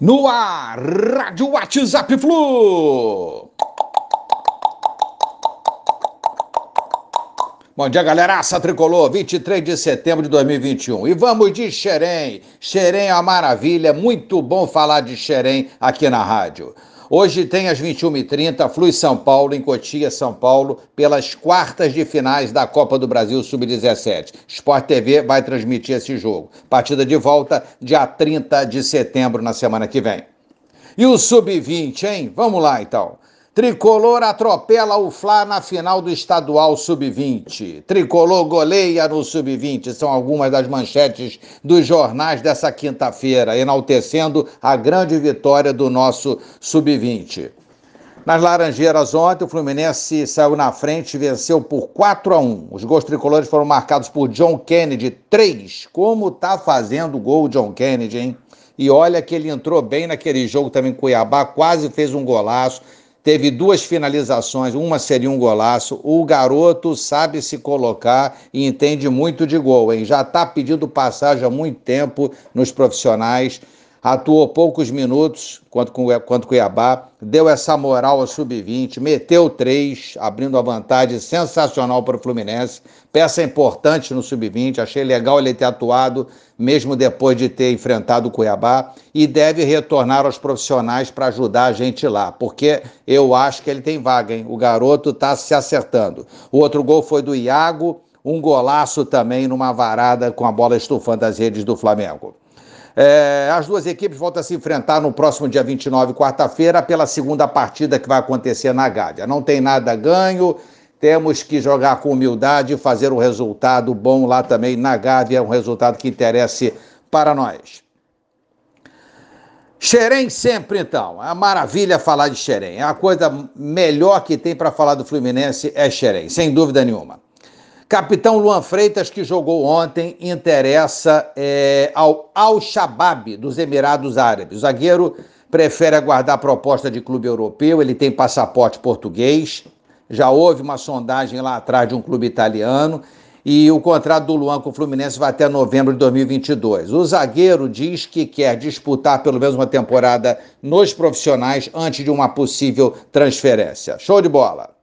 No ar, Rádio WhatsApp Flu. Bom dia, galera. Aça Tricolor, 23 de setembro de 2021. E vamos de Xerém. Xerém é uma maravilha, muito bom falar de Xerém aqui na rádio. Hoje tem às 21h30, Flui São Paulo, em Cotia, São Paulo, pelas quartas de finais da Copa do Brasil Sub-17. Sport TV vai transmitir esse jogo. Partida de volta dia 30 de setembro, na semana que vem. E o Sub-20, hein? Vamos lá então. Tricolor atropela o Fla na final do estadual sub-20. Tricolor goleia no sub-20. São algumas das manchetes dos jornais dessa quinta-feira, enaltecendo a grande vitória do nosso sub-20. Nas Laranjeiras ontem, o Fluminense saiu na frente e venceu por 4 a 1. Os gols tricolores foram marcados por John Kennedy, 3. Como tá fazendo gol John Kennedy, hein? E olha que ele entrou bem naquele jogo também com Cuiabá, quase fez um golaço teve duas finalizações, uma seria um golaço. O garoto sabe se colocar e entende muito de gol, hein? Já está pedindo passagem há muito tempo nos profissionais atuou poucos minutos quanto Cuiabá, deu essa moral ao sub-20, meteu três, abrindo a vantagem sensacional para o Fluminense. Peça importante no sub-20, achei legal ele ter atuado, mesmo depois de ter enfrentado o Cuiabá, e deve retornar aos profissionais para ajudar a gente lá, porque eu acho que ele tem vaga, hein? O garoto está se acertando. O outro gol foi do Iago, um golaço também numa varada com a bola estufando as redes do Flamengo. É, as duas equipes voltam a se enfrentar no próximo dia 29, quarta-feira, pela segunda partida que vai acontecer na Gávea. Não tem nada ganho, temos que jogar com humildade e fazer um resultado bom lá também na Gávea, um resultado que interesse para nós. Xerém sempre, então. É uma maravilha falar de Xerém. É a coisa melhor que tem para falar do Fluminense é Xerém, sem dúvida nenhuma. Capitão Luan Freitas, que jogou ontem, interessa é, ao Al-Shabaab dos Emirados Árabes. O zagueiro prefere aguardar proposta de clube europeu, ele tem passaporte português. Já houve uma sondagem lá atrás de um clube italiano e o contrato do Luan com o Fluminense vai até novembro de 2022. O zagueiro diz que quer disputar pelo menos uma temporada nos profissionais antes de uma possível transferência. Show de bola!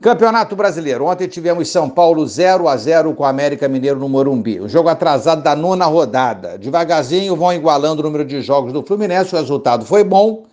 Campeonato Brasileiro. Ontem tivemos São Paulo 0 a 0 com o América Mineiro no Morumbi. Um jogo atrasado da nona rodada. Devagarzinho vão igualando o número de jogos do Fluminense. O resultado foi bom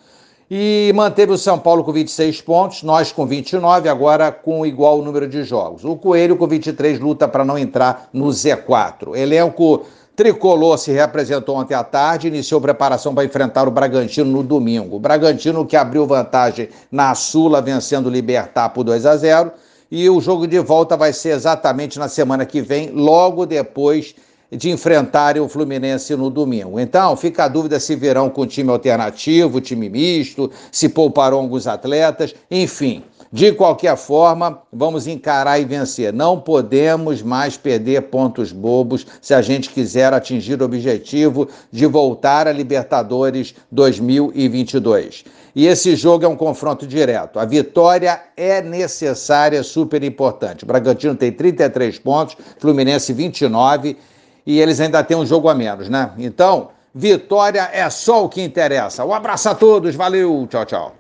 e manteve o São Paulo com 26 pontos, nós com 29, agora com igual número de jogos. O Coelho com 23 luta para não entrar no Z4. Elenco Tricolor se reapresentou ontem à tarde, iniciou preparação para enfrentar o Bragantino no domingo. O Bragantino que abriu vantagem na Sula, vencendo o Libertar por 2 a 0. E o jogo de volta vai ser exatamente na semana que vem, logo depois de enfrentarem o Fluminense no domingo. Então, fica a dúvida se virão com time alternativo, time misto, se pouparão alguns atletas, enfim. De qualquer forma, vamos encarar e vencer. Não podemos mais perder pontos bobos se a gente quiser atingir o objetivo de voltar a Libertadores 2022. E esse jogo é um confronto direto. A vitória é necessária, super importante. O Bragantino tem 33 pontos, Fluminense 29 e eles ainda têm um jogo a menos, né? Então, vitória é só o que interessa. Um abraço a todos, valeu, tchau, tchau.